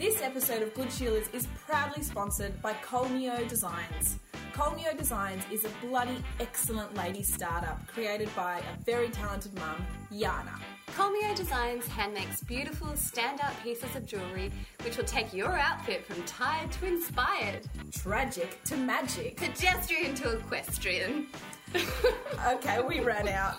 This episode of Good Sheilas is proudly sponsored by Kolmio Designs. Kolmio Designs is a bloody excellent lady startup created by a very talented mum, Yana. Kolmio Designs hand makes beautiful standout pieces of jewellery which will take your outfit from tired to inspired, Tragic to magic. pedestrian to equestrian. Okay, we ran out.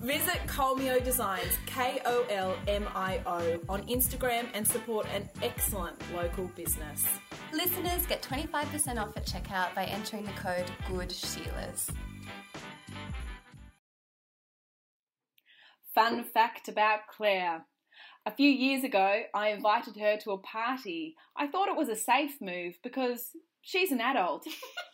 Visit Kolmio Designs, K O L M I O, on Instagram and support an excellent local business. Listeners get 25% off at checkout by entering the code GOODSHEILAS. Fun fact about Claire. A few years ago, I invited her to a party. I thought it was a safe move because she's an adult.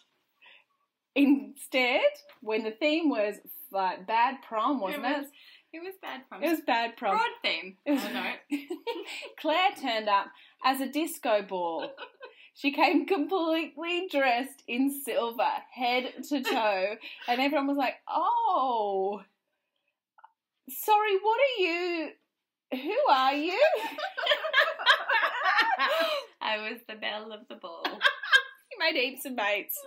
Instead, when the theme was like bad prom, wasn't it? was- It was bad prom. It was bad prom. broad theme. It was- I know. Claire turned up as a disco ball. She came completely dressed in silver, head to toe, and everyone was like, "Oh, sorry, what are you? Who are you?" I was the belle of the ball. You made heaps of mates.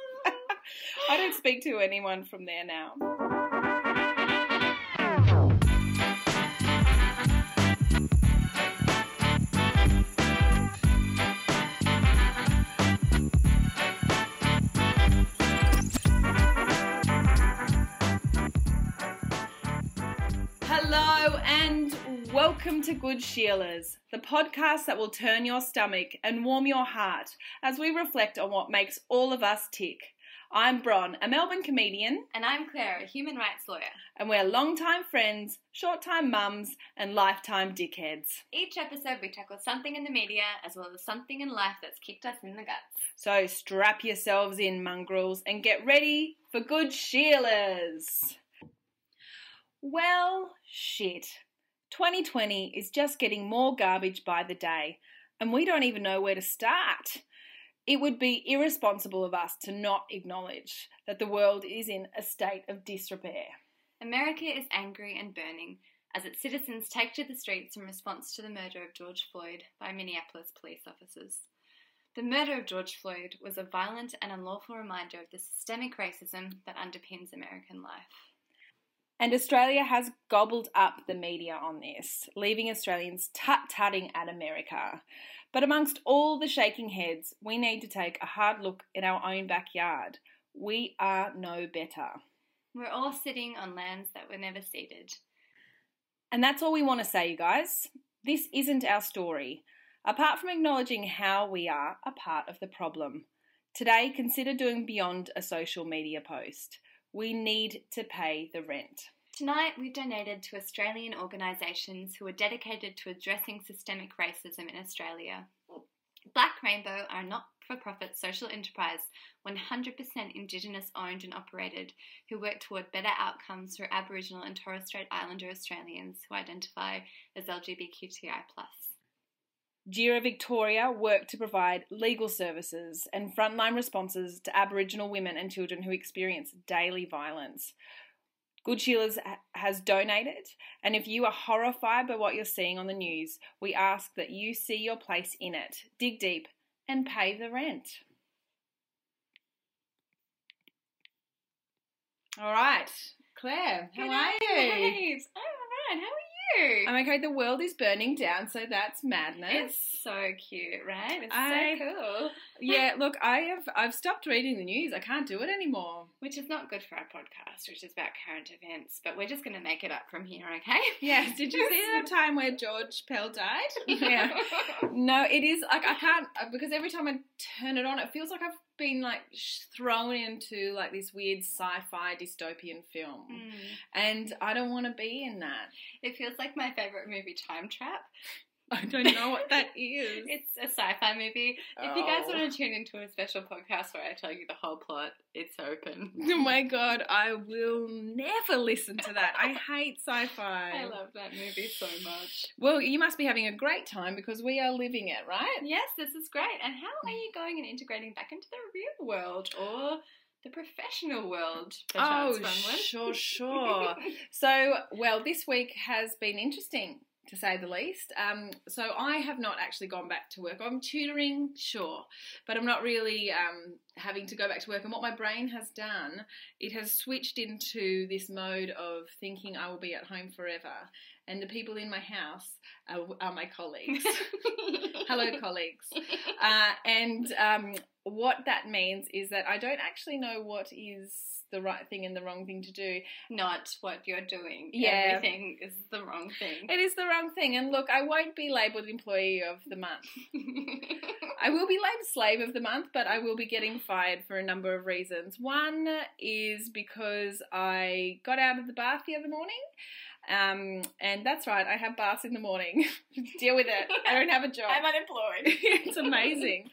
I don't speak to anyone from there now. Hello and welcome to Good Sheilas, the podcast that will turn your stomach and warm your heart as we reflect on what makes all of us tick. I'm Bron, a Melbourne comedian, And I'm Claire, a human rights lawyer. and we're longtime friends, short time mums, and lifetime dickheads. Each episode, we tackle something in the media as well as something in life that's kicked us in the guts. So strap yourselves in, mongrels, and get ready for Good Sheilas. Well, shit. 2020 is just getting more garbage by the day, and we don't even know where to start. It would be irresponsible of us to not acknowledge that the world is in a state of disrepair. America is angry and burning as its citizens take to the streets in response to the murder of George Floyd by Minneapolis police officers. The murder of George Floyd was a violent and unlawful reminder of the systemic racism that underpins American life. And Australia has gobbled up the media on this, leaving Australians tut tutting at America. But amongst all the shaking heads, we need to take a hard look in our own backyard. We are no better. We're all sitting on lands that were never ceded. And that's all we want to say, you guys. This isn't our story, apart from acknowledging how we are a part of the problem. Today, consider doing beyond a social media post. We need to pay the rent. Tonight, we've donated to Australian organisations who are dedicated to addressing systemic racism in Australia. Black Rainbow are a not for profit social enterprise, 100% Indigenous owned and operated, who work toward better outcomes for Aboriginal and Torres Strait Islander Australians who identify as LGBTQI. Djirra Victoria work to provide legal services and frontline responses to Aboriginal women and children who experience daily violence. Good Sheilas has donated, and if you are horrified by what you're seeing on the news, we ask that you see your place in it, dig deep, and pay the rent. All right, Claire, how are you? I'm alright, how are I'm okay. The world is burning down, so that's madness. It's so cute, right? It's I- so cool. yeah, look, I have I've stopped reading the news. I can't do it anymore. Which is not good for our podcast, which is about current events, but we're just going to make it up from here, okay? Yes, did you see the time where George Pell died? yeah. No, it is like I can't because every time I turn it on, it feels like I've been like thrown into like this weird sci-fi dystopian film, Mm. and I don't want to be in that. It feels like my favorite movie, Time Trap. I don't know what that is. It's a sci-fi movie. If you guys Oh. want to tune into a special podcast where I tell you the whole plot, it's open. Oh my god, I will never listen to that. I hate sci-fi. I love that movie so much. Well, you must be having a great time because we are living it, right? Yes, this is great. And how are mm. you going and integrating back into the real world or the professional world? Oh, perchance, Bronwyn? sure, sure. so, well, this week has been interesting, to say the least. Um, so I have not actually gone back to work. I'm tutoring, sure, but I'm not really um, having to go back to work. And what my brain has done, it has switched into this mode of thinking I will be at home forever. And the people in my house are, are my colleagues. Hello, colleagues. Uh, and um, what that means is that I don't actually know what is the right thing and the wrong thing to do. Not what you're doing. Yeah. Everything is the wrong thing. It is the wrong thing. And look, I won't be labelled employee of the month. I will be labelled slave of the month, but I will be getting fired for a number of reasons. One is because I got out of the bath the other morning. Um, and that's right, I have baths in the morning. Deal with it. I don't have a job. I'm unemployed. it's amazing.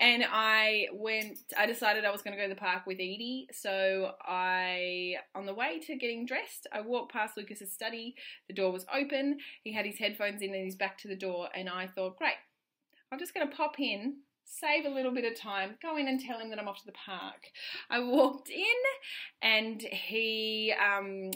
And I went, I decided I was going to go to the park with Edie. So I, on the way to getting dressed, I walked past Lucas's study. The door was open. He had his headphones in and he's back to the door. And I thought, great, I'm just going to pop in, save a little bit of time, go in and tell him that I'm off to the park. I walked in and he um,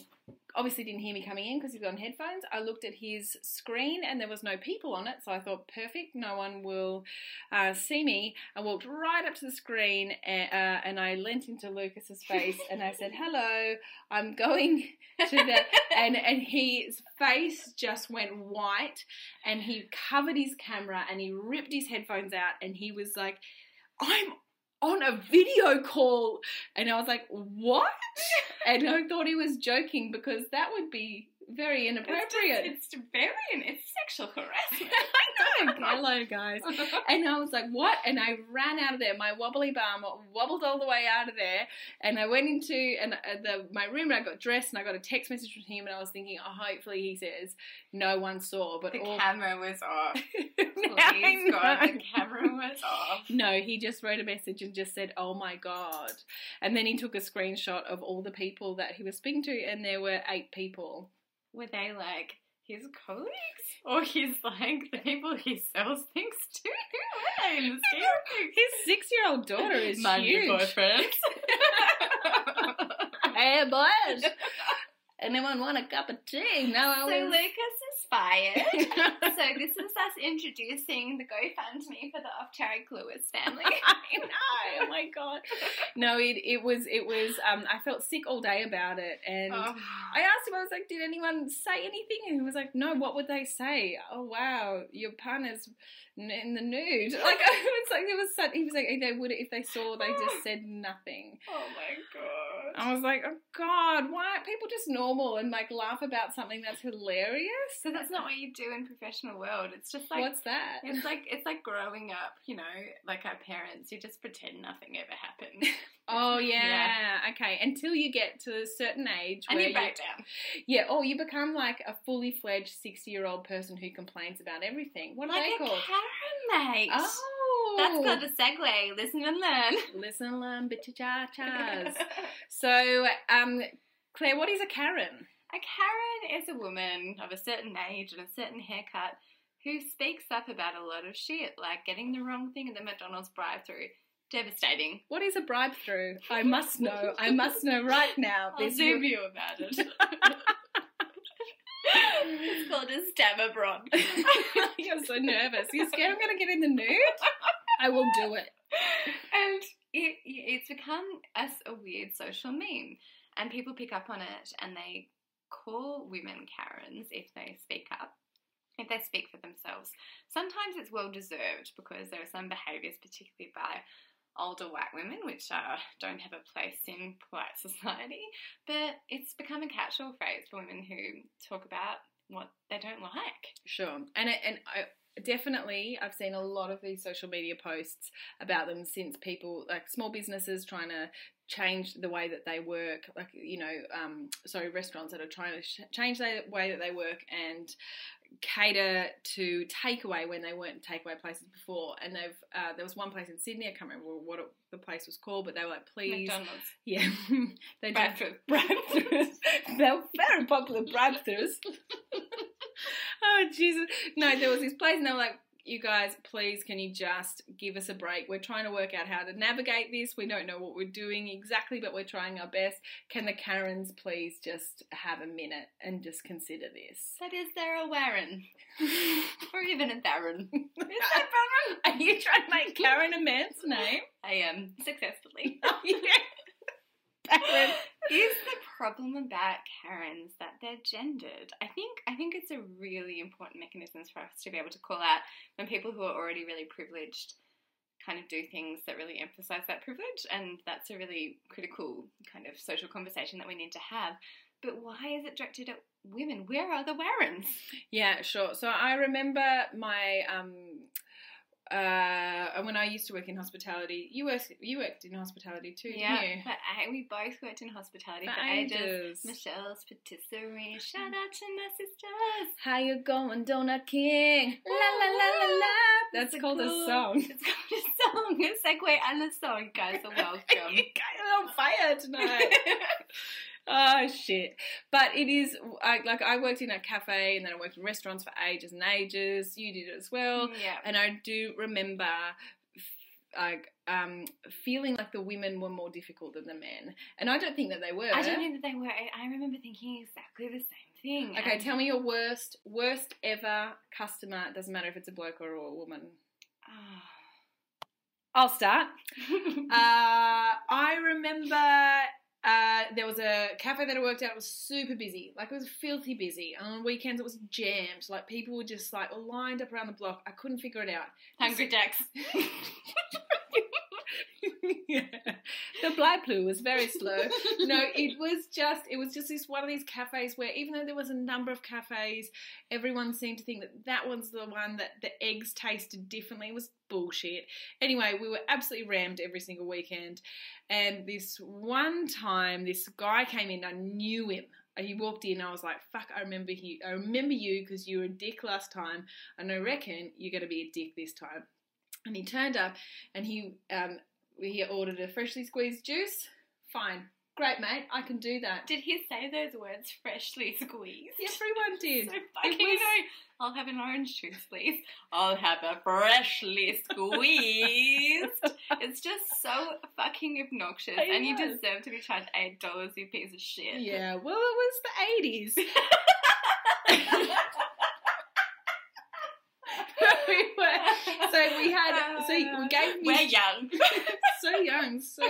obviously didn't hear me coming in because he's on headphones. I looked at his screen and there was no people on it, so I thought, perfect, no one will uh, see me. I walked right up to the screen and, uh, and I leant into Lucas's face and I said, hello, I'm going to the. and, and his face just went white and he covered his camera and he ripped his headphones out and he was like, I'm on a video call. And I was like, what? and I thought he was joking because that would be very inappropriate. It's, just, it's very, it's sexual harassment. I know. Hello, guys. And I was like, what? And I ran out of there. My wobbly bum wobbled all the way out of there. And I went into and uh, the my room and I got dressed and I got a text message from him and I was thinking, oh, hopefully he says no one saw. But the all... camera was off. Please God, the camera was off. No, he just wrote a message and just said, "Oh my god!" And then he took a screenshot of all the people that he was speaking to, and there were eight people. Were they like his colleagues? Or his like the people he sells things to? Who were they in the scheme? His six-year-old daughter is My huge. new boyfriend. hey, boys! Anyone want a cup of tea? No, I so was. Lucas is fired. so this is us introducing the GoFundMe for the Off Tarek Lewis family. I know. Oh my god. No, it it was it was. Um, I felt sick all day about it, and Oh. I asked him. I was like, "Did anyone say anything?" And he was like, "No. What would they say? Oh wow, your partner's n- in the nude." Like it's like there was such. He was like, "They would if they saw. They just said nothing." Oh my god. I was like, "Oh God, why aren't people just normal and like laugh about something that's hilarious?" So that's not what you do in professional world. It's just like What's that? it's like it's like growing up, you know, like our parents. You just pretend nothing ever happened, Oh yeah. Yeah. okay. Until you get to a certain age and where you break down. yeah, or you become like a fully fledged sixty-year-old person who complains about everything. What are Like they a called? Karen, mate. Oh, That's called a segue. Listen and learn. listen, and learn, bitchy cha chas. so, um, Claire, what is a Karen? A Karen is a woman of a certain age and a certain haircut who speaks up about a lot of shit, like getting the wrong thing at the McDonald's drive-through. Devastating. What is a bribe through? I must know. I must know right now. I'll This zoom you about it. it's called a stababron. You're so nervous. You're scared I'm going to get in the nude? I will do it. and it, it's become a, a weird social meme, and people pick up on it and they call women Karens if they speak up, if they speak for themselves. Sometimes it's well deserved because there are some behaviours, particularly by older white women, which uh, don't have a place in polite society, but it's become a catch-all phrase for women who talk about what they don't like. Sure, and it, and I definitely I've seen a lot of these social media posts about them since people like small businesses trying to change the way that they work, like you know, um, sorry, restaurants that are trying to sh- change the way that they work and cater to takeaway when they weren't takeaway places before. And they've uh, there was one place in Sydney, I can't remember what it, the place was called, but they were like, please, McDonald's. yeah, they did Bradford. bribe-throughs. They're very popular bribe-throughs. oh Jesus! No, there was this place, and they were like, you guys, please, can you just give us a break? We're trying to work out how to navigate this. We don't know what we're doing exactly, but we're trying our best. Can the Karens please just have a minute and just consider this? That is there a Warren? or even a Baron. Is that Baron? Are you trying to make Karen a man's name? I am successfully. yeah. Baron. is the problem about Karens that they're gendered? I think I think it's a really important mechanism for us to be able to call out when people who are already really privileged kind of do things that really emphasize that privilege and that's a really critical kind of social conversation that we need to have. But why is it directed at women? Where are the Warrens? Yeah, sure. So I remember my um uh when I used to work in hospitality. You worked you worked in hospitality too, Yeah, didn't you? but I, we both worked in hospitality For for, ages. ages. Michel's patisserie. Shout out to my sisters. How you going, Donut King? La la la la la. That's It's called a cool- song. It's called a song. A segue and a song, guys. Are welcome. you guys are on fire tonight. oh shit! But it is I, like I worked in a cafe and then I worked in restaurants for ages and ages. You did it as well, yeah. and I do remember. Like um, feeling like the women were more difficult than the men, and I don't think that they were. I don't think that they were. I, remember thinking exactly the same thing. Okay, and- tell me your worst, worst ever customer. It doesn't matter if it's a bloke or a woman. Ah. I'll start. Uh, I remember uh, there was a cafe that I worked at. It was super busy, like it was filthy busy. And on weekends, it was jammed. Like people were just like lined up around the block. I couldn't figure it out. Hungry Jacks. yeah. The blue was very slow. No, it was just it was just this one of these cafes where even though there was a number of cafes, everyone seemed to think that that was the one that the eggs tasted differently. It was bullshit. Anyway, we were absolutely rammed every single weekend, and this one time, this guy came in. I knew him. He walked in. I was like, "Fuck! I remember you. I remember you because you were a dick last time, and I reckon you're gonna be a dick this time." And he turned up, and he um, he ordered a freshly squeezed juice. Fine, great, mate. I can do that. Did he say those words freshly squeezed? Everyone did. So fucking was-. I'll have an orange juice, please. I'll have a freshly squeezed. it's just so fucking obnoxious, and you deserve to be charged eight dollars, you piece of shit. Yeah, well, it was the eighties. we were, so we had, so we gave him We're young, so young, so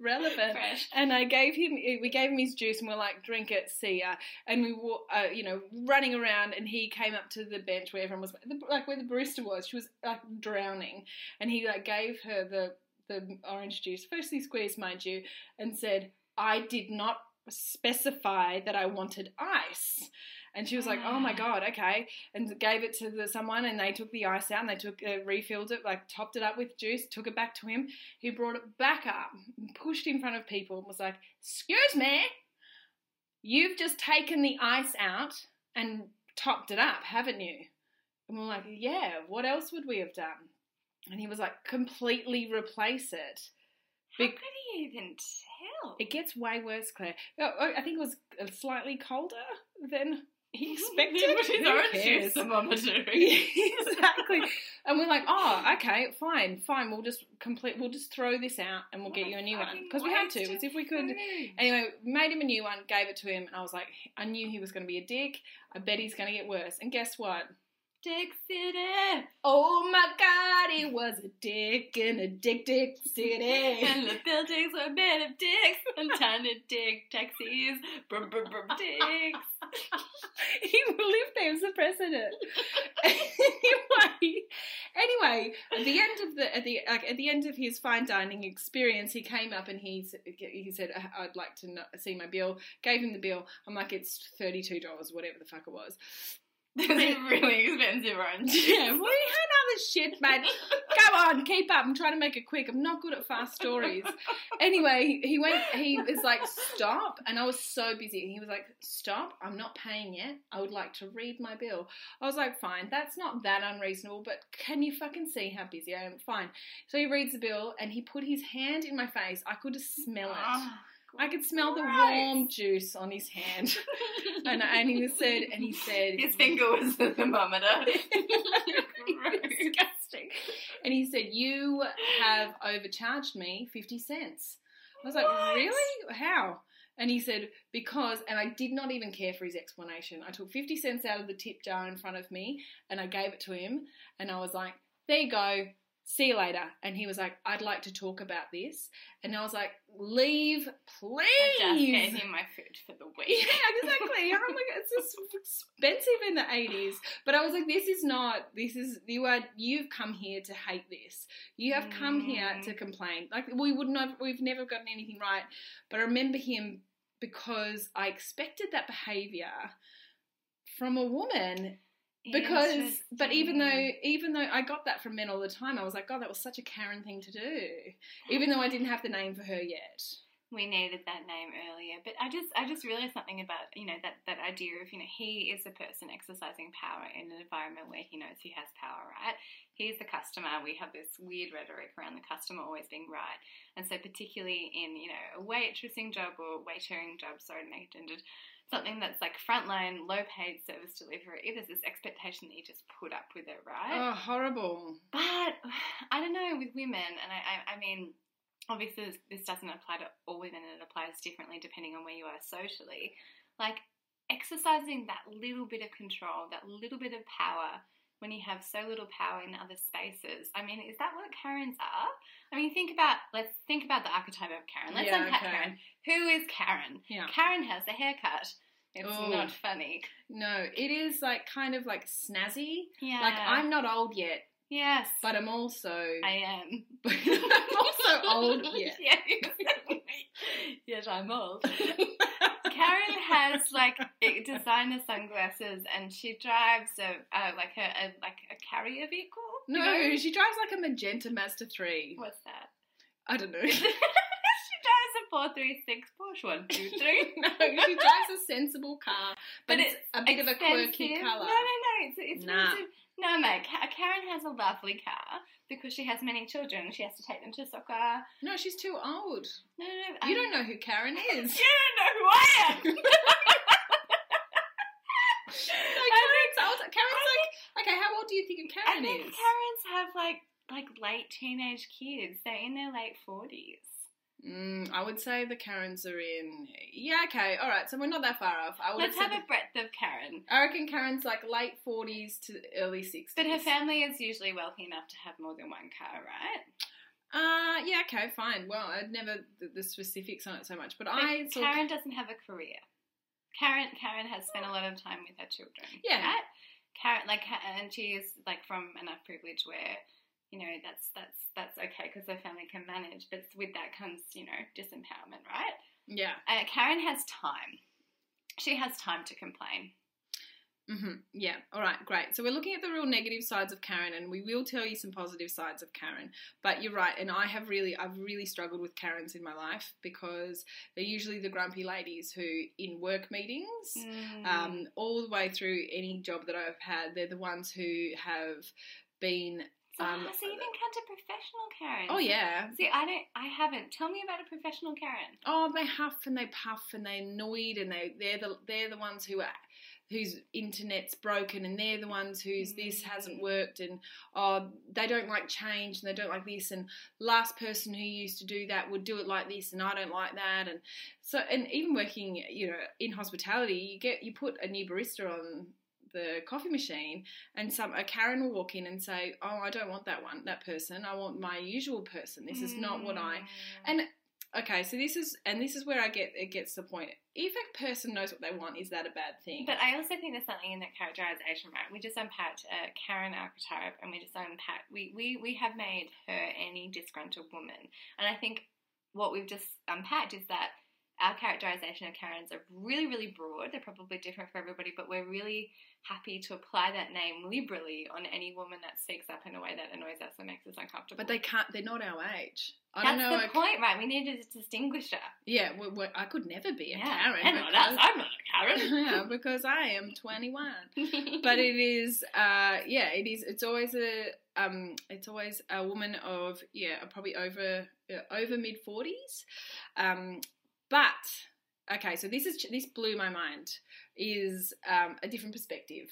relevant. fresh. And I gave him, we gave him his juice, and we're like, drink it, see ya. And we were, uh, you know, running around, and he came up to the bench where everyone was, like where the barista was. She was like drowning, and he like gave her the the orange juice, firstly squeezed, mind you, and said, "I did not specify that I wanted ice." And she was like, "Oh my god, okay," and gave it to the, someone, and they took the ice out, and they took uh, refilled it, like topped it up with juice, took it back to him. He brought it back up, pushed in front of people, and was like, "Excuse me, you've just taken the ice out and topped it up, haven't you?" And we're like, "Yeah. What else would we have done?" And he was like, "Completely replace it." How could he even tell? It gets way worse, Claire. Oh, oh, I think it was uh, slightly colder than he expected. With his Who orange cares? juice thermometer. exactly. And we're like, oh, okay, fine, fine. We'll just complete. We'll just throw this out, and we'll What get you a new one because we had to. As if we could. Anyway, made him a new one, gave it to him, and I was like, I knew he was going to be a dick. I bet he's going to get worse. And guess what? Dick City. Oh my God, he was a dick in a dick dick city. And the buildings were made of dicks and tiny dick taxis. Brum, brum, brum, dicks. he believed there as the president. anyway, anyway, at the end of the at the like, at the end of his fine dining experience, he came up and he he said, uh, "I'd like to see my bill." Gave him the bill. I'm like, "It's thirty two dollars, whatever the fuck it was." This is really expensive orange. Yeah, we had other shit, mate. Go on, keep up. I'm trying to make it quick. I'm not good at fast stories. Anyway, he went. He was like, "Stop!" And I was so busy. He was like, "Stop! I'm not paying yet. I would like to read my bill." I was like, "Fine, that's not that unreasonable, but can you fucking see how busy I am?" Fine. So he reads the bill and he put his hand in my face. I could smell it. Ah. I could smell the warm juice on his hand. And, and he said, and he said, His finger was the thermometer. disgusting. And he said, You have overcharged me 50 cents. I was like, What? Really? How? And he said, Because, and I did not even care for his explanation. I took 50 cents out of the tip jar in front of me and I gave it to him. And I was like, There you go. See you later. And he was like, I'd like to talk about this. And I was like, Leave, please. I just gave him my food for the week. Yeah, exactly. I'm like, it's just expensive in the eighties. But I was like, this is not. This is you are. You've come here to hate this. You have come here Mm. to complain. Like we wouldn't have. We've never gotten anything right. But I remember him because I expected that behaviour from a woman because but even though mm. even though I got that from men all the time, I was like, God, that was such a Karen thing to do. Even though I didn't have the name for her yet. we needed that name earlier, but I just I just realized something about you know that that idea of you know he is a person exercising power in an environment where he knows he has power, right? He's the customer. We have this weird rhetoric around the customer always being right, and so particularly in you know a waitressing job or waitering job, sorry to make it gendered, something that's like frontline, low paid service delivery. There's this expectation that you just put up with it, right? Oh, horrible. But I don't know with women, and I, I, I mean, obviously this, this doesn't apply to all women, and it applies differently depending on where you are socially. Like exercising that little bit of control, that little bit of power when you have so little power in other spaces. I mean, is that what Karens are? I mean, think about let's think about the archetype of Karen. Let's Yeah, unpack okay. Karen. Who is Karen? Yeah. Karen has a haircut. It's Oh. not funny. No, it is like kind of like snazzy. Yeah. Like I'm not old yet, Yes. but I'm also I am. I'm also old yet. yes. yes, I'm old. Karen has like designer sunglasses, and she drives a uh, like a, a like a carrier vehicle. No, know? she drives like a magenta Mazda three. What's that? I don't know. she drives a four three six Porsche one two three. no, she drives a sensible car, but, But it's, it's a bit of a quirky Expensive. colour. No, no, no. It's it's Nah. No, mate. Karen has a lovely car because she has many children. She has to take them to soccer. No, she's too old. No, no, no. You um, don't know who Karen is. You don't know who I am. No, Karen's old. Karen's like, okay, how old do you think Karen I think is? Karens have like like late teenage kids. They're in their late forties. Mm, I would say the Karens are in. Yeah, okay, all right. So we're not that far off. I would Let's have a breadth of Karen. I reckon Karen's like late forties to early sixties. But her family is usually wealthy enough to have more than one car, right? Uh, yeah, okay, fine. Well, I'd never the, the specifics on it so much, but, But I. Karen doesn't have a career. Karen Karen has spent a lot of time with her children. Yeah. Right? Karen like and she is like from enough privilege where you know that's that's that's okay because her family can manage, but with that comes you know disempowerment, right? yeah. Uh, Karen has time. She has time to complain. mm-hmm. Yeah. All right. Great. So we're looking at the real negative sides of Karen, and we will tell you some positive sides of Karen. But you're right, and I have really, I've really struggled with Karens in my life because they're usually the grumpy ladies who, in work meetings, Mm. um, all the way through any job that I've had, they're the ones who have been. So um, even come to professional Karen? Oh yeah. See, I don't. I haven't. Tell me about a professional Karen. Oh, they huff and they puff and they're annoyed and they they're the they're the ones who are whose internet's broken and they're the ones whose this hasn't Mm. worked and oh they don't like change and they don't like this and last person who used to do that would do it like this and I don't like that and so and even working you know in hospitality you get you put a new barista on the coffee machine and some a Karen will walk in and say oh I don't want that one that person I want my usual person this is not what I Mm. and okay, so this is and this is where I get it gets to the point. If a person knows what they want, is that a bad thing? But I also think there's something in that characterization, right? We just unpacked a Karen archetype, and we just unpacked. We we we have made her any disgruntled woman, and I think what we've just unpacked is that our characterization of Karens are really really broad. They're probably different for everybody, but we're really happy to apply that name liberally on any woman that speaks up in a way that annoys us or makes us uncomfortable. But they can't. They're not our age. I That's don't know. the I- point, right? We need to distinguish her. Yeah, well, well, I could never be a Yeah. Karen. And not because- us. I'm not a Karen. yeah, because I am 21. But it is, uh, yeah, it is. It's always a, um, it's always a woman of, yeah, probably over, uh, over mid 40s. Um, but okay, so this is this blew my mind. Is um, a different perspective.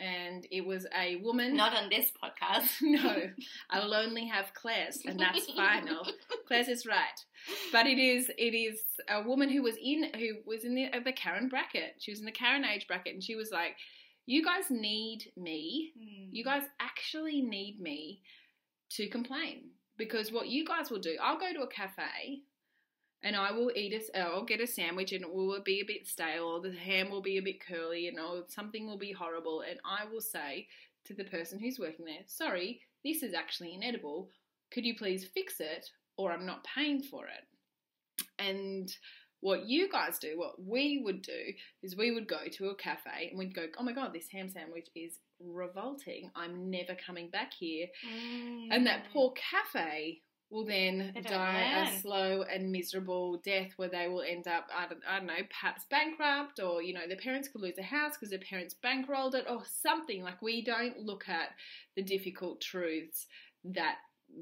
and it was a woman. Not on this podcast. no, I will only have Claire's, and that's final. Claire's is right, but it is it is a woman who was in who was in the, the Karen bracket. She was in the Karen age bracket, and she was like, "You guys need me. Mm. You guys actually need me to complain because what you guys will do, I'll go to a cafe." And I will eat a, I'll get a sandwich and it will be a bit stale, or the ham will be a bit curly, and or something will be horrible. And I will say to the person who's working there, sorry, this is actually inedible. Could you please fix it, or I'm not paying for it? And what you guys do, what we would do, is we would go to a cafe and we'd go, oh my god, this ham sandwich is revolting. I'm never coming back here. And that Mm. poor cafe will then die a slow and miserable death where they will end up, I don't, I don't know, perhaps bankrupt or, you know, their parents could lose a house because their parents bankrolled it or something. Like, we don't look at the difficult truths that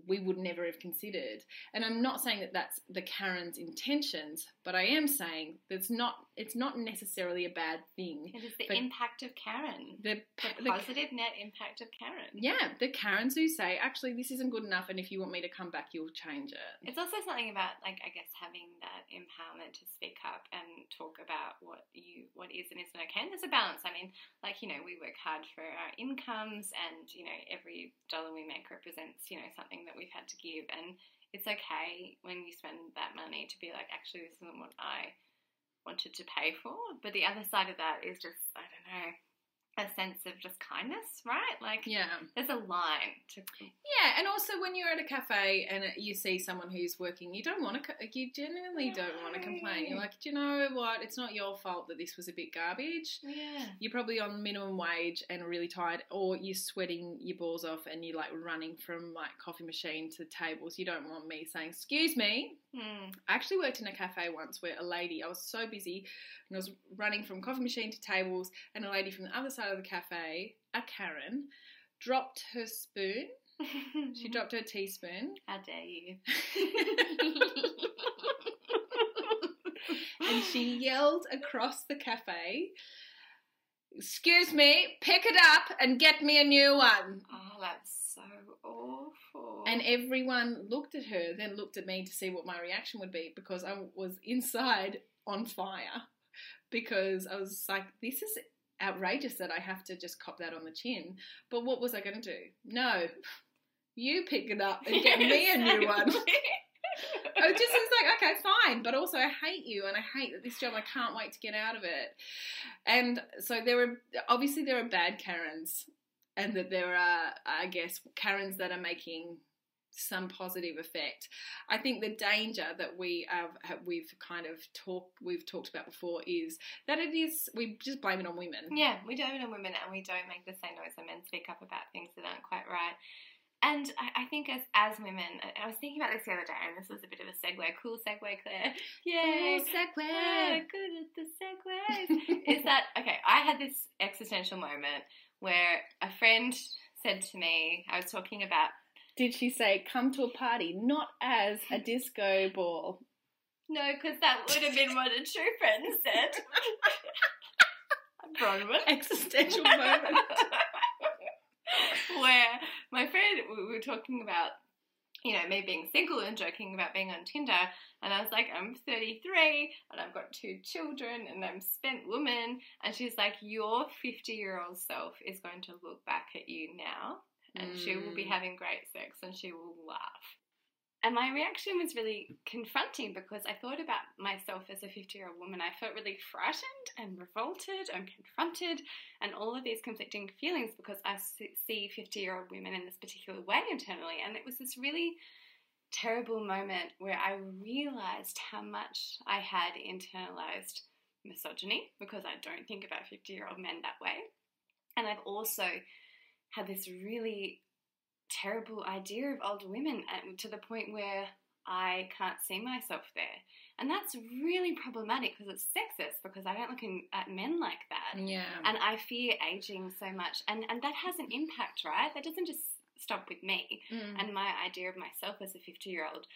we would never have considered. And I'm not saying that that's the Karen's intentions, but I am saying that's not, it's not necessarily a bad thing. It is the impact of Karen. The, The the positive net impact of Karen. yeah, the Karens who say, actually, this isn't good enough, and if you want me to come back, you'll change it. It's also something about, like, I guess having that empowerment to speak up and talk about what you what is and isn't okay. And there's a balance. I mean, like you know, we work hard for our incomes, and you know, every dollar we make represents you know something that we've had to give, and it's okay when you spend that money to be like, actually, this isn't what I wanted to pay for. But the other side of that is just, I don't know, a sense of just kindness, right? Like, Yeah. there's a line to Yeah, and also when you're at a cafe and you see someone who's working, you don't want to, you genuinely don't want to complain. You're like, do you know what? It's not your fault that this was a bit garbage. yeah. You're probably on minimum wage and really tired, or you're sweating your balls off and you're like running from like coffee machine to tables. You don't want me saying, "Excuse me." Hmm. I actually worked in a cafe once where a lady, I was so busy and I was running from coffee machine to tables, and a lady from the other side of the cafe, a Karen, dropped her spoon. She dropped her teaspoon. How dare you? and she yelled across the cafe, Excuse me, pick it up and get me a new one. Oh, that's. And everyone looked at her, then looked at me to see what my reaction would be because I was inside on fire. Because I was like, this is outrageous that I have to just cop that on the chin. But what was I going to do? No, you pick it up and get me a new one. I just was like, okay, fine, but also I hate you and I hate that this job. I can't wait to get out of it. And so there are obviously there are bad Karens, and that there are, I guess, Karens that are making some positive effect. I think the danger that we have, we've kind of talked we've talked about before is that it is we just blame it on women. yeah, we don't it on women and we don't make the same noise when men speak up about things that aren't quite right. And I, I think as as women, I, I was thinking about this the other day, and this was a bit of a segue. Cool segue, Claire. Yay! Ah, good at the segues. is that okay? I had this existential moment where a friend said to me, I was talking about Did she say come to a party not as a disco ball? no, because that would have been what a true friend said. Bronwyn. Existential moment. where my friend we were talking about you know me being single and joking about being on Tinder and I was like I'm 33 and I've got two children and I'm spent woman and she's like your 50 year old self is going to look back at you now and she will be Mm. having great sex and she will laugh and my reaction was really confronting because I thought about myself as a 50 year old woman. I felt really frightened and revolted and confronted and all of these conflicting feelings because I see 50 year old women in this particular way internally. And it was this really terrible moment where I realized how much I had internalized misogyny because I don't think about 50 year old men that way. And I've also had this really terrible idea of older women to the point where I can't see myself there. And that's really problematic because it's sexist because I don't look in, at men like that. Yeah. And I fear aging so much. And, and that has an impact, right? That doesn't just stop with me Mm. and my idea of myself as a 50 year old.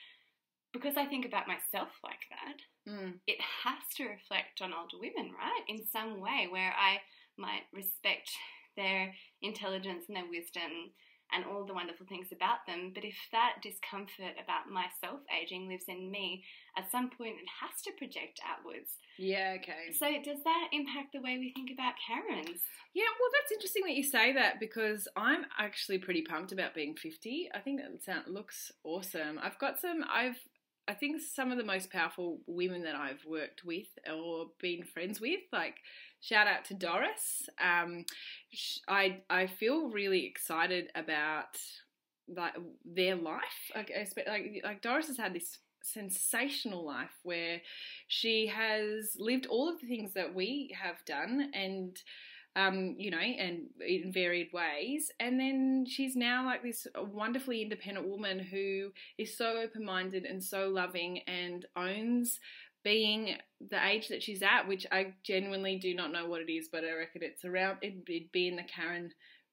Because I think about myself like that, Mm. it has to reflect on older women, right? In some way where I might respect their intelligence and their wisdom and all the wonderful things about them. But if that discomfort about myself aging lives in me, at some point it has to project outwards. Yeah, okay. So does that impact the way we think about Karens? Yeah, well, that's interesting that you say that because I'm actually pretty pumped about being 50. I think that sound, looks awesome. I've got some, I've, I think some of the most powerful women that I've worked with or been friends with, like shout out to Doris. Um, I I feel really excited about like their life. Like, like like Doris has had this sensational life where she has lived all of the things that we have done and um, you know, and in varied ways. And then she's now like this wonderfully independent woman who is so open minded and so loving and owns being the age that she's at, which I genuinely do not know what it is, but I reckon it's around, it'd be in the Karen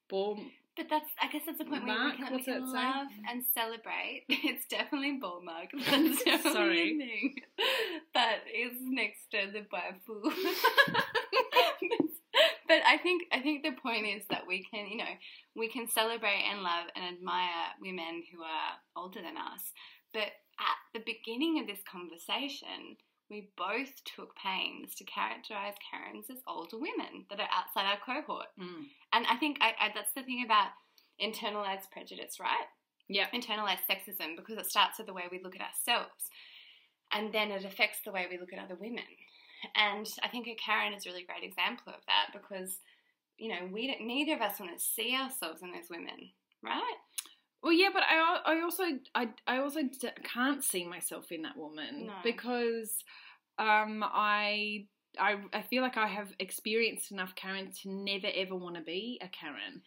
ball but that's, I guess that's the point where we can, we can love and celebrate. It's definitely ball mark. That's definitely Sorry. thing. But it's next to the waifu. but I think I think the point is that we can, you know, we can celebrate and love and admire women who are older than us. But at the beginning of this conversation, we both took pains to characterize Karens as older women that are outside our cohort. Mm. And I think I, I, that's the thing about internalized prejudice, right? Yeah. Internalized sexism, because it starts with the way we look at ourselves and then it affects the way we look at other women. And I think a Karen is a really great example of that because, you know, we don't, neither of us want to see ourselves in those women, right? Well, yeah, but I, I also I, I also can't see myself in that woman no. because um, I I I feel like I have experienced enough Karen to never ever want to be a Karen.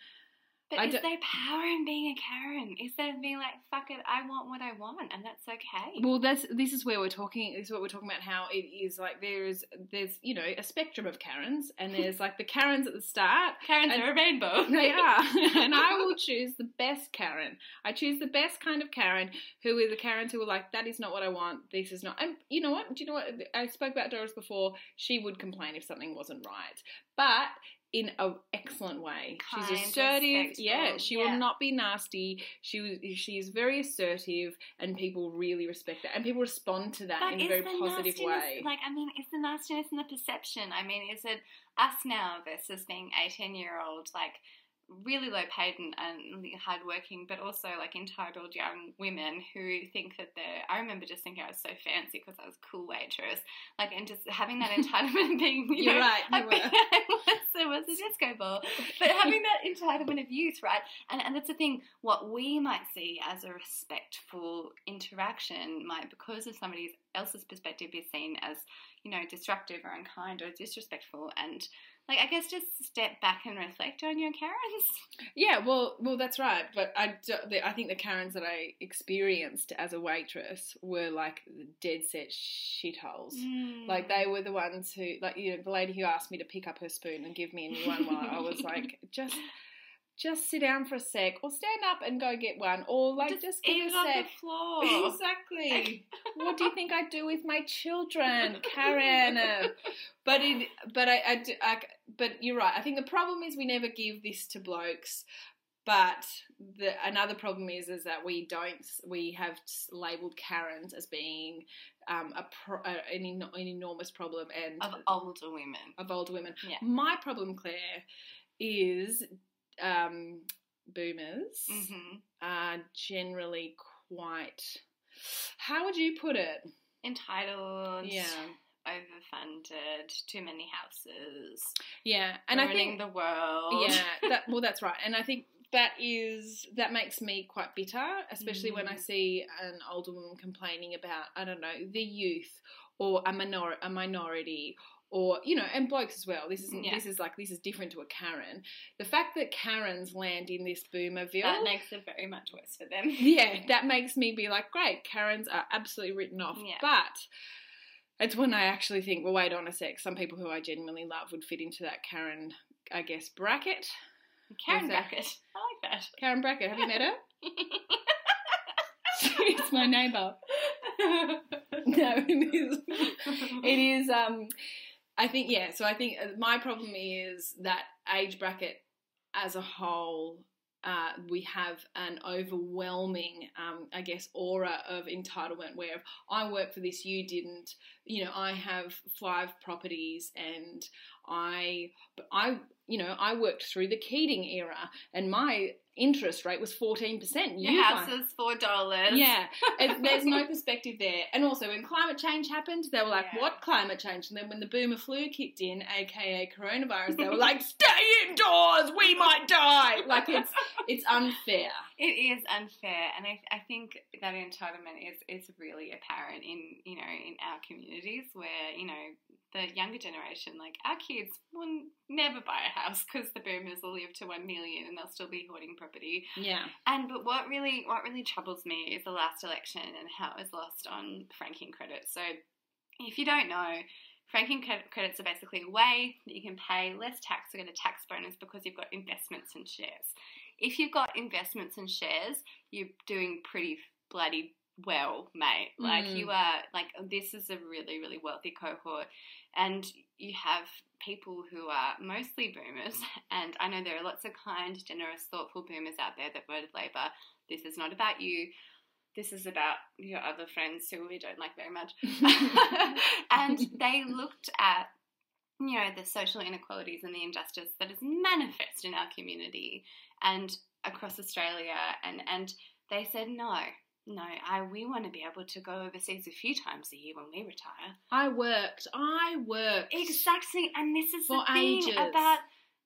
But I is there power in being a Karen? Is there being like, fuck it, I want what I want, and that's okay? Well, that's this is where we're talking. This is what we're talking about. How it is like there's there's you know a spectrum of Karens, and there's like the Karens at the start. Karens are a rainbow. They are, and I will choose the best Karen. I choose the best kind of Karen, who are the Karens who are like, that is not what I want. This is not. And you know what? Do you know what? I spoke about Doris before. She would complain if something wasn't right, but in an excellent way. Kind, she's assertive. Yeah, she yeah. will not be nasty. She was. She is very assertive, and people really respect that, and people respond to that but in a very positive way. Like, I mean, is the nastiness in the perception? I mean, is it us now versus being eighteen year old? Like, really low paid and, and hardworking, but also like entitled young women who think that they're. I remember just thinking I was so fancy because I was a cool waitress, like, and just having that entitlement being. You You're know, right. You were. was, was a disco ball, but having that entitlement of youth, right? And and that's the thing. What we might see as a respectful interaction might, because of somebody else's perspective, be seen as you know disruptive or unkind or disrespectful and like I guess just step back and reflect on your Karens. Yeah, well, well, that's right. But I, I think the Karens that I experienced as a waitress were like dead set shitholes. Mm. Like they were the ones who, like you know, the lady who asked me to pick up her spoon and give me a new one while I was like, just just sit down for a sec, or stand up and go get one, or like just, just give eat a sec. the floor. exactly. what do you think I do with my children, Karen? but it, but I, I, do, I, but you're right. I think the problem is we never give this to blokes. But the another problem is is that we don't we have labelled Karens as being um, a pro, an, an enormous problem and of older women of older women. Yeah. My problem, Claire, is um, boomers mm-hmm. are generally quite. How would you put it? Entitled. Yeah. Overfunded, too many houses. Yeah, and I think the world. Yeah, that, well, that's right, and I think that is that makes me quite bitter, especially mm. when I mm. see an older woman complaining about I don't know the youth or a minor a minority or you know, and blokes as well. This is yeah. this is like this is different to a Karen. The fact that Karens land in this boomerville that makes it very much worse for them. yeah, that makes me be like, great, Karens are absolutely written off. Yeah. But it's when I actually think, well, wait on a sec. Some people who I genuinely love would fit into that Karen, I guess, bracket. Karen bracket. I like that. Karen bracket. Have you met her? it's my neighbour. no, it is. It is. Um, I think yeah. So I think uh, my problem is that age bracket as a whole, uh, we have an overwhelming, um, I guess, aura of entitlement where I work for this, you didn't. You know, I have five properties and I, I, you know, I worked through the Keating era and my interest rate was 14%. Your house guys- is four dollars. yeah, it, there's no perspective there. And also, when climate change happened, they were like, Yeah. "What climate change?" And then when the boomer flu kicked in, aka coronavirus, they were like, "Stay indoors, we might die." Like it's it's unfair. It is unfair, and I, I think that entitlement is, is really apparent in you know in our communities where you know the younger generation, like our kids, will never buy a house because the boomers will live to one million and they'll still be hoarding property. Yeah, And but what really what really troubles me is the last election and how it was lost on franking credits. So if you don't know. Franking credits are basically a way that you can pay less tax or get a tax bonus because you've got investments and shares if you've got investments and shares, you're doing pretty bloody well, mate. Like Mm. you are like this is a really really wealthy cohort, and you have people who are mostly boomers. And I know there are lots of kind, generous, thoughtful boomers out there that voted Labor. This is not about you. This is about your other friends who we don't like very much. and they looked at you know the social inequalities and the injustice that is manifest in our community and across Australia and and they said no no I we want to be able to go overseas a few times a year when we retire I worked. I worked. exactly and this is For the thing ages. about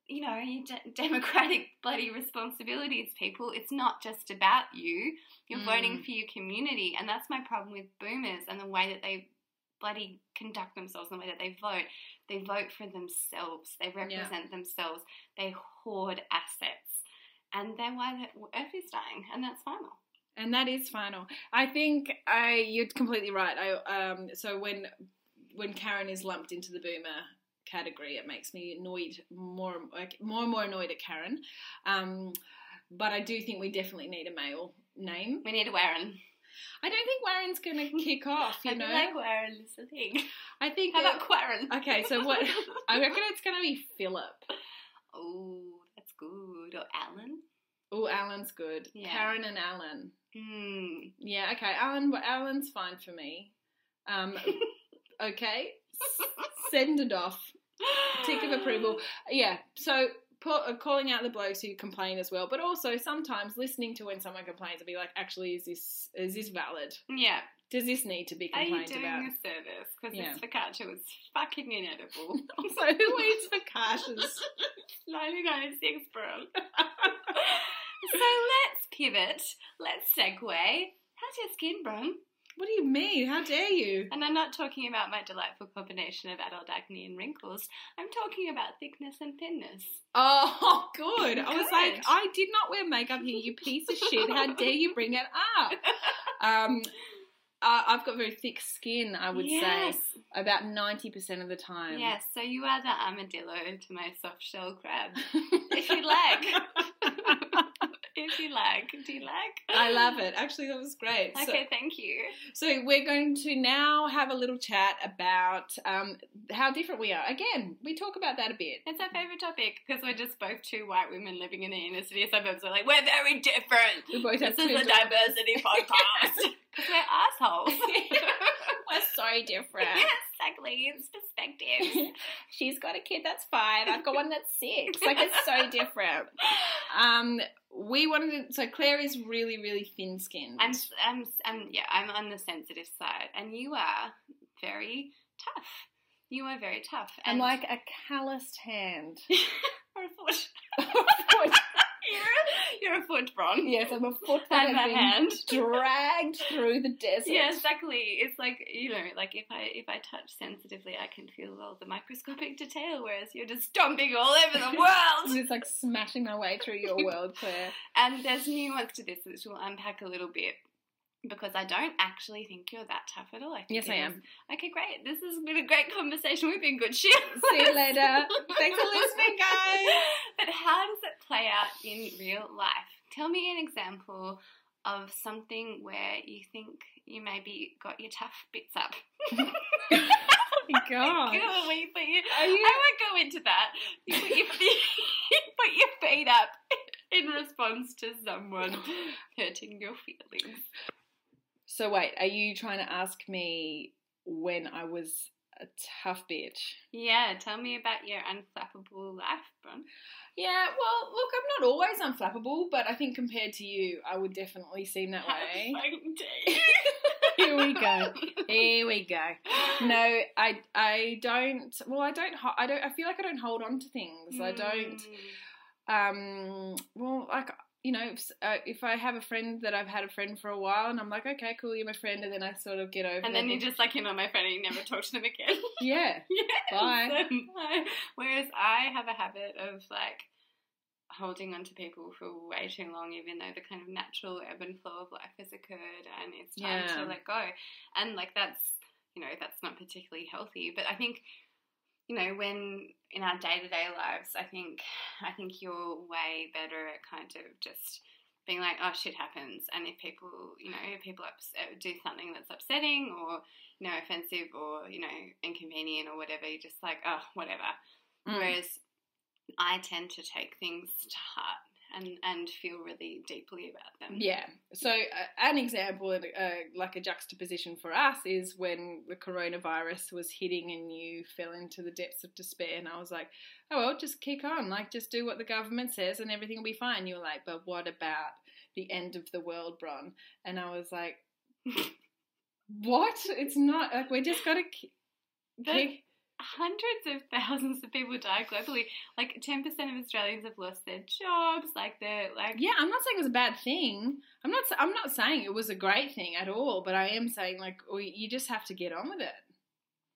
you know your de- democratic bloody responsibilities people. It's not just about you. You're Mm. voting for your community. And that's my problem with boomers and the way that they bloody conduct themselves and the way that they vote. They vote for themselves. They represent themselves. They hoard assets. And then why the earth is dying. And that's final. And that is final. I think I you're completely right. I um so when when Karen is lumped into the boomer category, it makes me annoyed more like more and more annoyed at Karen. Um, but I do think we definitely need a male name. we need a Warren I don't think Warren's going to kick off. You I know, like Warren is the thing I think. how about Quarren okay, so what? I reckon it's going to be Philip. oh that's good or Alan Oh, Alan's good. Yeah. Karen and Alan. hmm Yeah, okay. Alan, well, Alan's fine for me. Um, okay, send it off. Tick of approval. Yeah, so uh, calling out the blokes who complain as well, but also sometimes listening to when someone complains and be like, actually, is this is this valid? yeah Does this need to be Are you complained doing about? a service? Because Yeah. this focaccia was fucking inedible. So who eats focaccias? 1996, bro. so let's pivot. Let's segue. How's your skin, bro? What do you mean? How dare you? And I'm not talking about my delightful combination of adult acne and wrinkles. I'm talking about thickness and thinness. Oh, good. I was like, I did not wear makeup here, you piece of shit. How dare you bring it up? Um, uh, I've got very thick skin, I would yes. say, about 90% of the time. Yes, so you are the armadillo to my soft shell crab. If you like. if you like. Do you like? I love it. Actually, that was great. So- Okay, thank you. So, we're going to now have a little chat about um, how different we are. Again, we talk about that a bit. It's our favourite topic because we're just both two white women living in the inner city suburbs. We're like, we're very different. We both have This is a diversity podcast. Because we're assholes. We're so different. yes, exactly. It's perspective. She's got a kid that's five. I've got one that's six. Like it's so different. Um, we wanted to. So Claire is really, really thin skinned. I'm, I'm, I'm, yeah, I'm on the sensitive side, and you are very tough. You are very tough. I'm like a calloused hand. or a foot. You're, you're a foot, Bron. yes, I'm a foot that And has been hand. dragged through the desert. Yeah, exactly. It's like you know, like if I if I touch sensitively, I can feel all the microscopic detail, whereas you're just stomping all over the world. It's like smashing my way through your world, Claire. and there's nuance to this, which we'll unpack a little bit. Because I don't actually think you're that tough at all. I think Yes, I am. Okay, great. This has been a great conversation. We've been good shit. See you later. Thanks for listening, guys. But how does it play out in real life? Tell me an example of something where you think you maybe got your tough bits up. God. Go away, but you, Are you- I won't go into that. You put your you put your feet up in response to someone hurting your feelings. So wait, are you trying to ask me when I was a tough bitch? Yeah, tell me about your unflappable life, Bron. Yeah, well, look, I'm not always unflappable, but I think compared to you, I would definitely seem that way. Here we go. Here we go. No, I I don't. Well, I don't. I don't. I feel like I don't hold on to things. I don't. Mm. Um. Well, like you know, if, uh, if I have a friend that I've had a friend for a while, and I'm like, okay, cool, you're my friend, and then I sort of get over. And then it. you just like, you know, my friend, and you never talk to them again. yeah. Bye. Bye. Whereas I have a habit of like holding on to people for way too long, even though the kind of natural ebb and flow of life has occurred and it's time Yeah. to let go. And like that's, you know, that's not particularly healthy. But I think, you know, when in our day to day lives, I think, I think you're way better at kind of just being like, oh, shit happens. And if people, you know, if people ups- uh, do something that's upsetting or, you know, offensive or, you know, inconvenient or whatever, you're just like, oh, whatever. Mm. Whereas I tend to take things to heart and, and feel really deeply about them. Yeah. So uh, an example, uh, like a juxtaposition for us, is when the coronavirus was hitting and you fell into the depths of despair, and I was like, "Oh well, just kick on. Like, just do what the government says, and everything will be fine." You were like, "But what about the end of the world, Bron?" And I was like, "What? It's not like we're just gotta." ki- hundreds of thousands of people die globally. Like 10% of Australians have lost their jobs. Like they're like, Yeah, I'm not saying it was a bad thing. I'm not. I'm not saying it was a great thing at all. But I am saying like we, you just have to get on with it.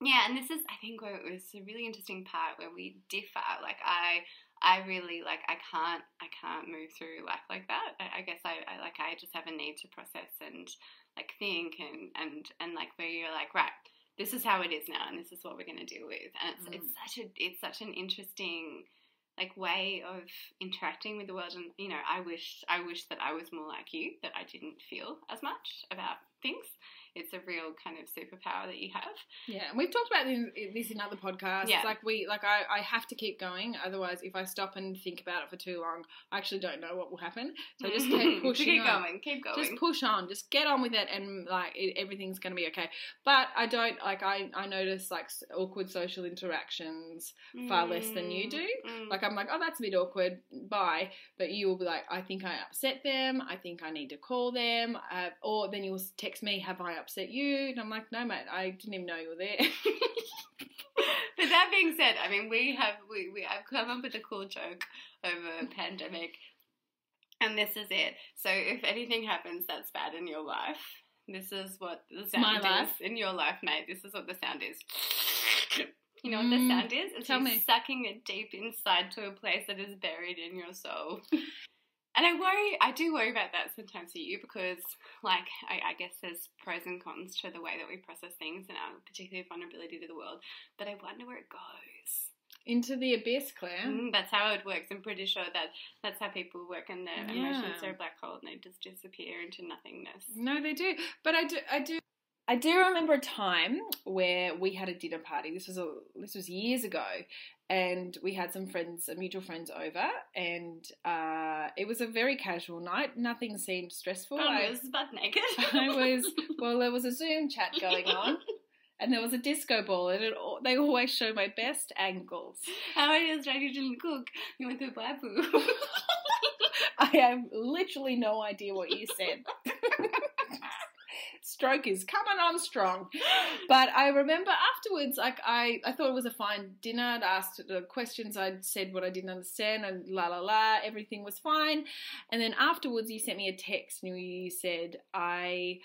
Yeah, and this is I think where it was a really interesting part where we differ. Like I I really like I can't I can't move through life like that. I, I guess I, I like I just have a need to process and like think and and and like where you're like right this is how it is now and this is what we're going to deal with. And it's it's mm. such a it's such an interesting like way of interacting with the world. And you know I wish I wish that I was more like you that I didn't feel as much about things it's a real kind of superpower that you have Yeah, and we've talked about this- in other podcasts. Yeah. Like we, like I, I have to keep going. Otherwise, if I stop and think about it for too long, I actually don't know what will happen. So just keep pushing keep on. going, keep going. Just push on. Just get on with it, and like it, everything's going to be okay. But I don't like I, I notice like awkward social interactions far less than you do. Mm. Like I'm like, oh, that's a bit awkward. Bye. But you will be like, I think I upset them. I think I need to call them. Uh, or then you'll text me, have I upset you? And I'm like, no, mate. I didn't even know you were there. but that being said, I mean, we have we, we I've come up with a cool joke over pandemic, and this is it. So if anything happens that's bad in your life, this is what the sound My is life? in your life, mate. This is what the sound is. You know what the Mm, sound is? It's tell you me. sucking it deep inside to a place that is buried in your soul. And I worry, I do worry about that sometimes for you because, like, I, I guess there's pros and cons to the way that we process things and our particular vulnerability to the world. But I wonder where it goes. Into the abyss, Claire. Mm, that's how it works. I'm pretty sure that that's how people work, and their emotions Yeah. are a black hole, and they just disappear into nothingness. No, they do. But I do. I do. I do remember a time where we had a dinner party. This was a this was years ago, and we had some friends, mutual friends, over, and uh, it was a very casual night. Nothing seemed stressful. I I, was butt naked. I was well. There was a Zoom chat going on, and there was a disco ball, and it, they always show my best angles. How are you? You didn't cook. You went to Babu. I have literally no idea what you said. Stroke is coming on strong. But I remember afterwards, like I, I thought it was a fine dinner. I'd asked the questions, I'd said what I didn't understand, and la la la, everything was fine. And then afterwards, you sent me a text and you said, I.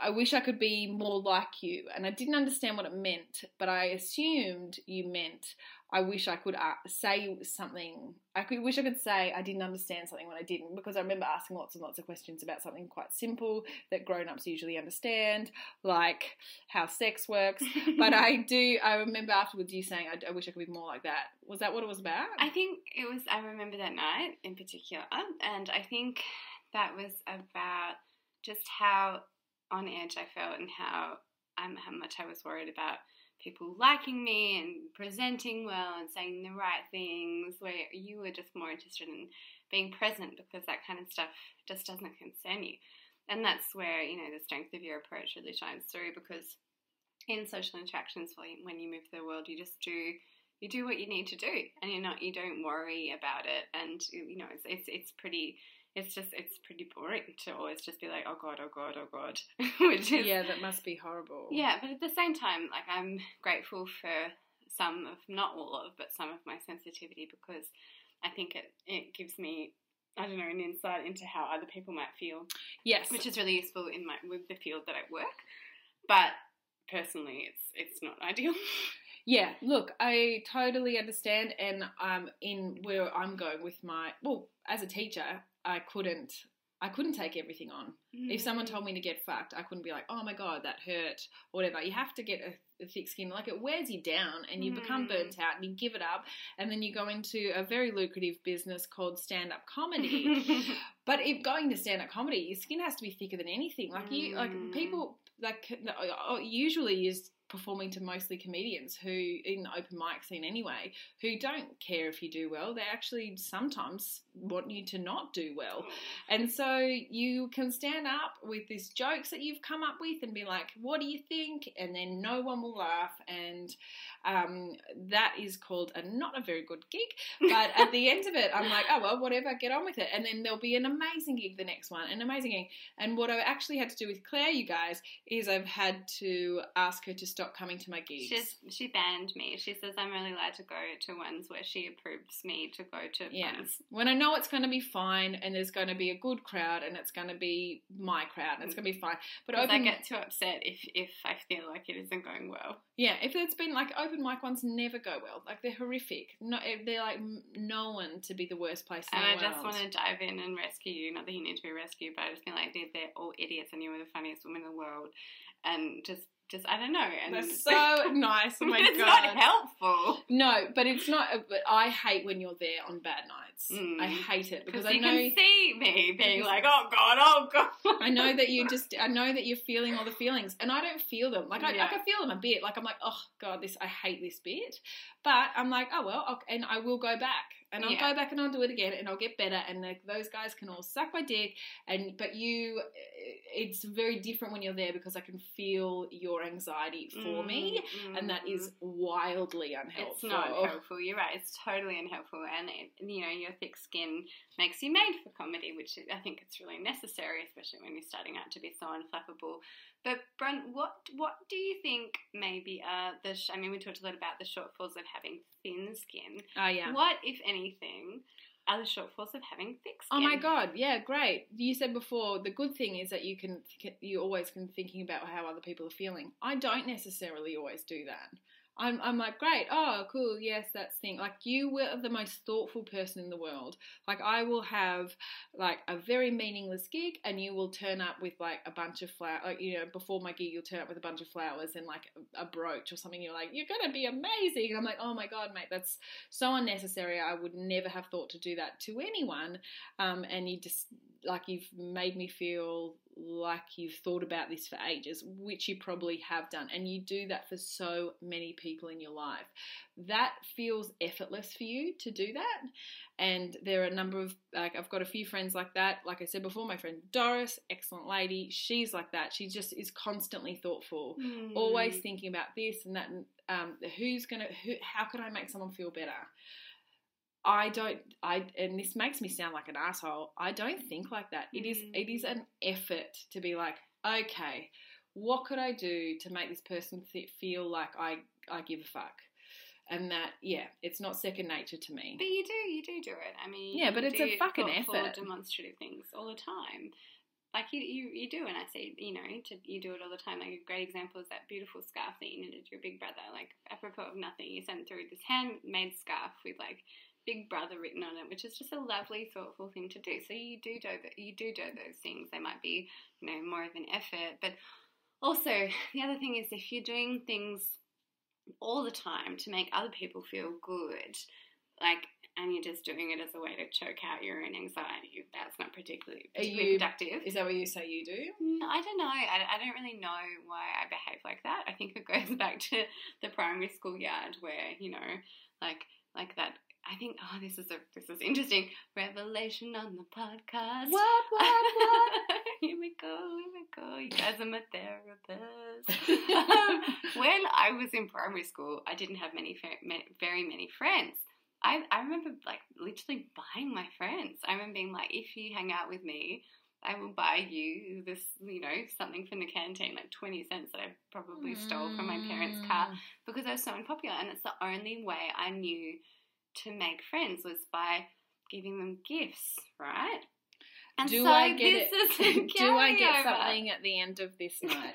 I wish I could be more like you. And I didn't understand what it meant, but I assumed you meant I wish I could uh, say something. I could wish I could say I didn't understand something when I didn't, because I remember asking lots and lots of questions about something quite simple that grown-ups usually understand, like how sex works. But I do. I remember afterwards you saying I, I wish I could be more like that. Was that what it was about? I think it was, I remember that night in particular, and I think that was about just how on edge I felt and how, um, how much I was worried about people liking me and presenting well and saying the right things, where you were just more interested in being present because that kind of stuff just doesn't concern you. And that's where, you know, the strength of your approach really shines through because in social interactions when you move the world, you just do you do what you need to do and you're not you don't worry about it and you know it's it's, it's pretty it's just it's pretty boring to always just be like oh god oh god oh god which is yeah that must be horrible yeah but at the same time like i'm grateful for some of not all of but some of my sensitivity because i think it it gives me I don't know, an insight into how other people might feel. Yes. Which is really useful in my with the field that I work. But personally it's it's not ideal. Yeah, look, I totally understand, and um, in where I'm going with my well, as a teacher, I couldn't. I couldn't take everything on. Mm. If someone told me to get fucked, I couldn't be like, "Oh my god, that hurt," or whatever. You have to get a, a thick skin. Like it wears you down, and you mm. become burnt out, and you give it up, and then you go into a very lucrative business called stand-up comedy. but if going to stand-up comedy, your skin has to be thicker than anything. Like you, like mm. people, like usually is performing to mostly comedians who in the open mic scene anyway who don't care if you do well. They actually sometimes want you to not do well. Mm. and so you can stand up with these jokes that you've come up with and be like what do you think? And then no one will laugh. And um, that is called a not a very good gig but at the end of it i'm like oh well whatever get on with it. And then there'll be an amazing gig the next one an amazing gig. And what i actually had to do with claire you guys is i've had to ask her to stop coming to my gigs. She's she banned me. She says I'm only allowed to go to ones where she approves me to go to yeah. ones. When I know it's going to be fine and there's going to be a good crowd and it's going to be my crowd and it's going to be mm. fine. But open... I get too upset if if I feel like it isn't going well. Yeah, if it's been like open mic ones never go well. Like they're horrific. No, eh, they're like known to be the worst place. and I just want to dive in and rescue you. Not that you need to be rescued, but I just feel like they're, they're all idiots and you are the funniest woman in the world, and just just I don't know. And That's so nice. Oh my it's god, not helpful. No, but it's not. But I hate when you're there on bad nights. Mm. I hate it because I you know can see me being like, oh god, oh god. I know that you just. I know that you're feeling all the feelings, and I don't feel them. Like I, yeah. I can feel them a bit. Like I'm like, oh god, this I hate this bit, but I'm like, oh well, I'll, and I will go back and I'll yeah. go back and I'll do it again and I'll get better and like, those guys can all suck my dick and but you it's very different when you're there because I can feel your anxiety for mm, me mm, and that is mm-hmm. wildly unhelpful. It's not helpful. You're right. It's totally unhelpful and it, you know your thick skin makes you made for comedy, which I think it's really necessary, especially when you're starting out to be so unflappable. But Bron, what what do you think maybe are the? Sh- I mean, we talked a lot about the shortfalls of having thin skin. Oh yeah. What, if anything, are the shortfalls of having thick skin? Oh my god, yeah, great. You said before the good thing is that you can you always can thinking about how other people are feeling. I don't necessarily always do that. I'm, I'm like, great, oh, cool, yes, that's thing. Like, you were the most thoughtful person in the world. Like, I will have, like, a very meaningless gig, and you will turn up with, like, a bunch of flowers. Like, you know, before my gig, you'll turn up with a bunch of flowers and, like, a, brooch or something. You're like, you're going to be amazing. And I'm like, oh my God, mate, that's so unnecessary. I would never have thought to do that to anyone. Um, and you just, like, you've made me feel like you've thought about this for ages, which you probably have done, and you do that for so many people in your life. That feels effortless for you to do that. And there are a number of, like, I've got a few friends like that. Like I said before, my friend Doris, excellent lady, she's like that. She just is constantly thoughtful, mm. always thinking about this and that, and um, who's gonna, who, how can I make someone feel better? I don't I and this makes me sound like an asshole. I don't think like that. It is mm. it is an effort to be like, okay, what could I do to make this person th- feel like I I give a fuck? And that yeah, it's not second nature to me. But you do you do do it. I mean, yeah, but it's a fucking effort. Demonstrative things all the time. Like you, you, you do, and I say, you know, to, you do it all the time. Like a great example is that beautiful scarf that you knitted your big brother. Like apropos of nothing, you sent through this handmade scarf with like Big Brother written on it, which is just a lovely, thoughtful thing to do. So you do do you do do those things. They might be, you know, more of an effort, but also the other thing is if you're doing things all the time to make other people feel good, like and you're just doing it as a way to choke out your own anxiety, that's not particularly, particularly you- productive. Is that what you say you do? Mm, I don't know. I, I don't really know why I behave like that. I think it goes back to the primary school yard where you know, like like that. I think oh, this is a this is interesting revelation on the podcast. What? What? What? here we go. Here we go. You guys are my therapists. Um, when I was in primary school, I didn't have many very many friends. I, I remember like literally buying my friends. I remember being like, if you hang out with me, I will buy you this, you know, something from the canteen, like 20 cents that I probably stole from my parents' Mm. car because I was so unpopular. And it's the only way I knew to make friends was by giving them gifts, right? And Do so I get this it? is Do I get something at the end of this night?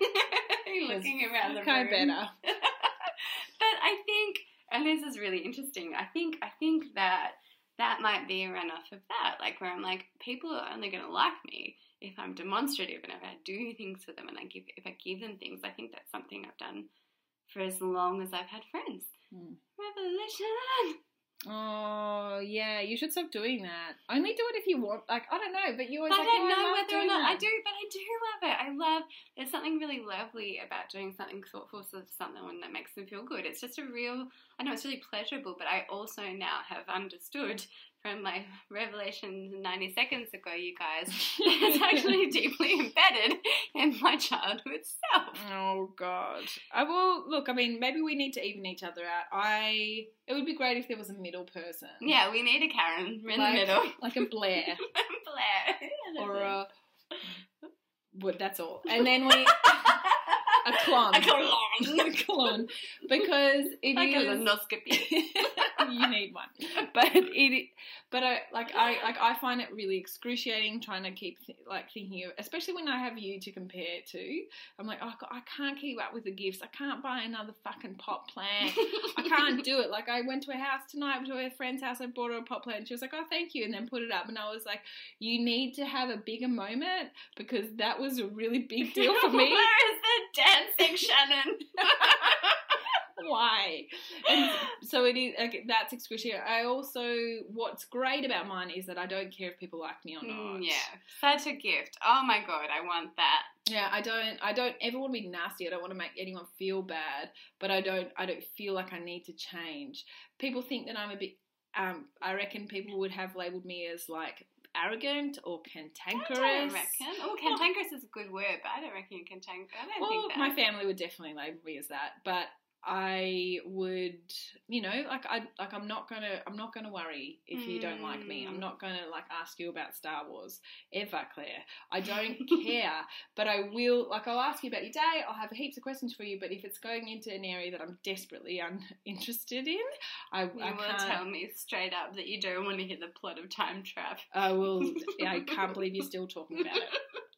Looking around the I room. better. but I think, and this is really interesting. I think, I think that that might be a runoff of that. Like where I'm like, people are only going to like me if I'm demonstrative and if I do things for them and I give, if I give them things. I think that's something I've done for as long as I've had friends. Hmm. Revolution. Oh yeah, you should stop doing that. Only do it if you want. Like I don't know, but you always But like, I "Oh, don't know love whether or not I do, but I do love it. I love. There's something really lovely about doing something thoughtful for someone that makes them feel good. It's just a real. I know it's really pleasurable, but I also now have understood from my revelation 90 seconds ago, you guys, it's actually deeply embedded in my childhood self. Oh god. I will look. I mean, maybe we need to even each other out. I. It would be great if there was a middle person. Yeah, we need a Karen in like, the middle. like a Blair Blair. or a. Well, that's all. And then we a clone. A clone. because it like a is- you need one, but it, but I like I like I find it really excruciating trying to keep th- like thinking of, especially when I have you to compare to. I'm like, oh, God, I can't keep up with the gifts. I can't buy another fucking pot plant. I can't do it. Like I went to a house tonight, to a friend's house. I bought her a pot plant. She was like, "Oh, thank you," and then put it up. And I was like, "You need to have a bigger moment because that was a really big deal for me. Where is the dancing Shannon? Why?" And so it is. Like, that's excruciating. I also, what's great about mine is that I don't care if people like me or not. Mm, yeah, such a gift. Oh my god, I want that. Yeah, I don't. I don't ever want to be nasty. I don't want to make anyone feel bad, but I don't. I don't feel like I need to change. People think that I'm a bit. Um, I reckon people would have labelled me as like arrogant or cantankerous. I don't reckon. Oh, cantankerous is a good word, but I don't reckon you cantankerous. I don't Well, think that. my family would definitely label me as that, but I would, you know, like I like I'm not gonna I'm not gonna worry if you don't like me. I'm Mm. not gonna like ask you about Star Wars ever, Claire. I don't care, but I will. Like I'll ask you about your day. I'll have heaps of questions for you. But if it's going into an area that I'm desperately uninterested in, I, you I will tell me straight up that you don't want to hear the plot of Time Trap. I will. I can't believe you're still talking about it.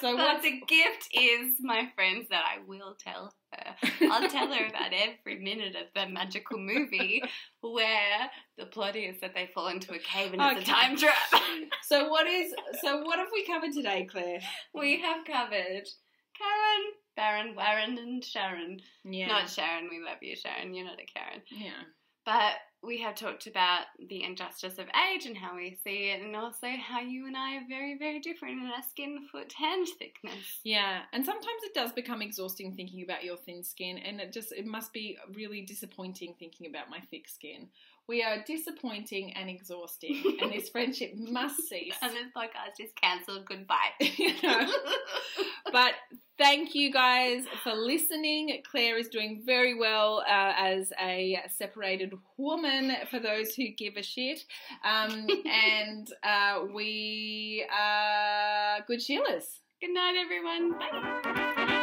So but what's the gift is, my friends, that I will tell her. I'll tell her about every minute of the magical movie where the plot is that they fall into a cave and it's a time trap. so what is so what have we covered today, Claire? we have covered Karen, Baron, Warren, and Sharon. Yeah. Not Sharon, we love you, Sharon. You're not a Karen. yeah. But we have talked about the injustice of age and how we see it, and also how you and I are very, very different in our skin, foot, hand thickness. Yeah, and sometimes it does become exhausting thinking about your thin skin, and it just it must be really disappointing thinking about my thick skin. We are disappointing and exhausting, and this friendship must cease. And this podcast is cancelled. Goodbye. You know? But thank you guys for listening. Claire is doing very well uh, as a separated woman. For those who give a shit, um, and uh, we are good Sheilas. Good night, everyone. Bye.